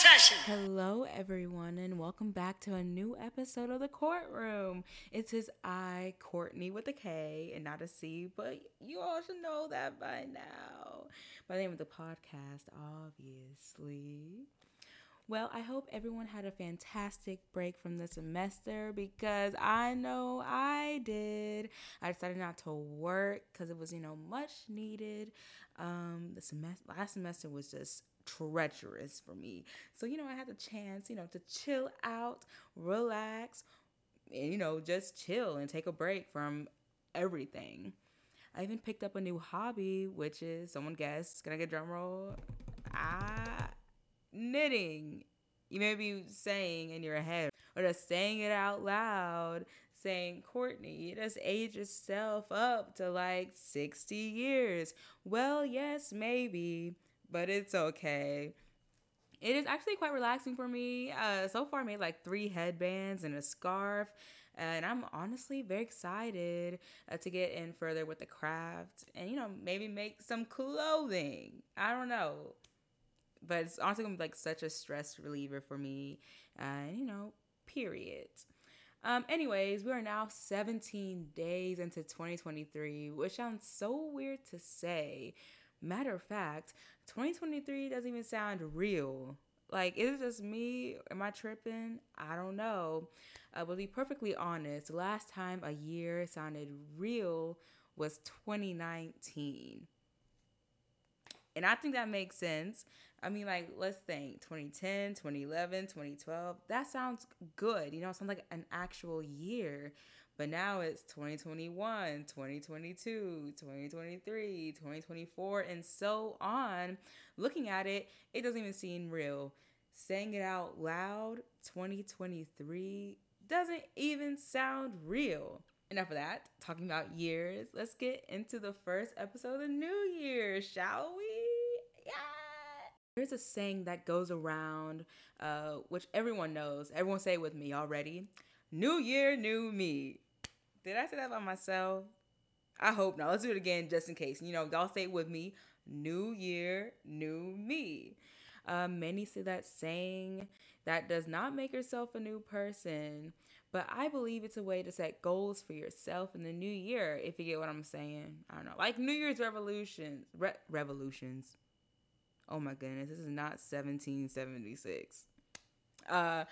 Hello, everyone, and welcome back to a new episode of The Kourt Room. It is I, Kourtney, with a K and not a C, but you all should know that by now. The name of the podcast, obviously. Well, I hope everyone had a fantastic break from the semester because I know I did. I decided not to work because it was, you know, much needed. Um, the semester last semester was just treacherous for me. So, you know, I had the chance, you know, to chill out, relax, and, you know, just chill and take a break from everything. I even picked up a new hobby, which is someone guess. Can I get drum roll? Ah, knitting. You may be saying in your head, or just saying it out loud, saying, Kourtney, you just age yourself up to like 60 years. Well, yes, maybe but it's okay. It is actually quite relaxing for me. Uh, so far, I made like three headbands and a scarf, and I'm honestly very excited uh, to get in further with the craft and you know maybe make some clothing. I don't know, but it's honestly gonna be like such a stress reliever for me, and uh, you know, period. Um, anyways, we are now 17 days into 2023, which sounds so weird to say. Matter of fact, 2023 doesn't even sound real. Like, is it just me? Am I tripping? I don't know. Uh, but to be perfectly honest, last time a year sounded real was 2019. And I think that makes sense. I mean, like, let's think 2010, 2011, 2012. That sounds good. You know, it sounds like an actual year. But now it's 2021, 2022, 2023, 2024, and so on. Looking at it, it doesn't even seem real. Saying it out loud, 2023 doesn't even sound real. Enough of that. Talking about years, let's get into the first episode of the new year, shall we? Yeah. There's a saying that goes around, uh, which everyone knows. Everyone say it with me already. New year, new me. Did I say that by myself? I hope not. Let's do it again just in case. You know, y'all say it with me. New year, new me. Um, many say that saying that does not make yourself a new person, but I believe it's a way to set goals for yourself in the new year. If you get what I'm saying, I don't know, like New Year's revolutions, re- revolutions. Oh my goodness, this is not 1776. Uh,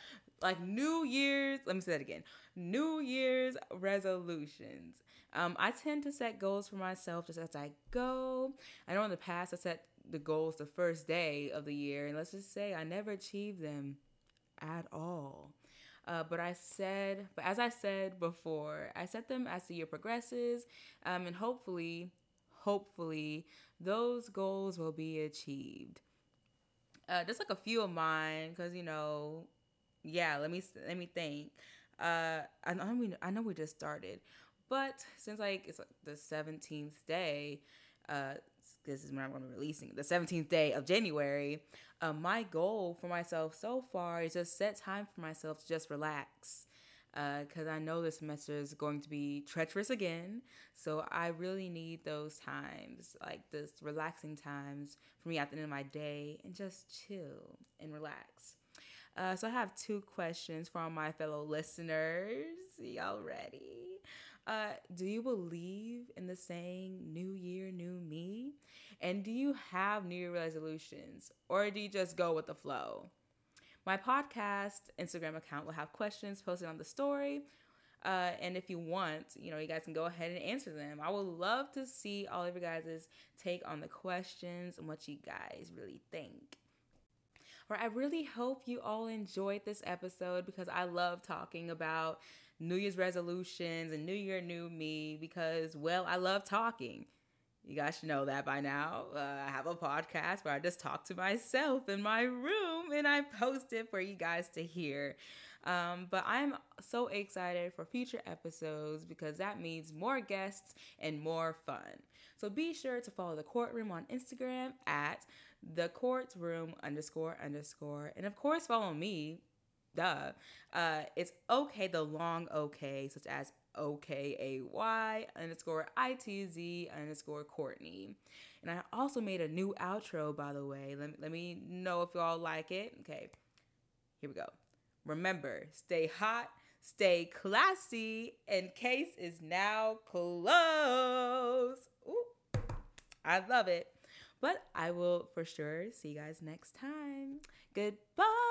like New Year's, let me say that again. New Year's resolutions. Um, I tend to set goals for myself just as I go. I know in the past I set the goals the first day of the year, and let's just say I never achieved them at all. Uh, but I said, but as I said before, I set them as the year progresses, um, and hopefully, hopefully, those goals will be achieved. Uh, just like a few of mine, because you know, yeah, let me let me think. Uh, I we I know we just started, but since like it's like the seventeenth day, uh, this is when I'm going to be releasing the seventeenth day of January. Uh, my goal for myself so far is just set time for myself to just relax. Because uh, I know this semester is going to be treacherous again. So I really need those times, like this relaxing times for me at the end of my day and just chill and relax. Uh, so I have two questions from my fellow listeners. Y'all ready? Uh, do you believe in the saying "New Year, New Me"? And do you have New Year resolutions, or do you just go with the flow? My podcast Instagram account will have questions posted on the story. Uh, and if you want, you know, you guys can go ahead and answer them. I would love to see all of you guys' take on the questions and what you guys really think. Or I really hope you all enjoyed this episode because I love talking about New Year's resolutions and New Year, New Me because, well, I love talking. You guys should know that by now. Uh, I have a podcast where I just talk to myself in my room and I post it for you guys to hear. Um, but I'm so excited for future episodes because that means more guests and more fun. So be sure to follow the Kourt Room on Instagram at the courtroom underscore underscore. And of course, follow me duh. Uh, it's okay, the long okay, such as OKAY underscore ITZ underscore Kourtney. And I also made a new outro, by the way. Let, let me know if y'all like it. Okay, here we go. Remember, stay hot, stay classy, and case is now closed. Ooh, I love it. But I will for sure see you guys next time. Goodbye.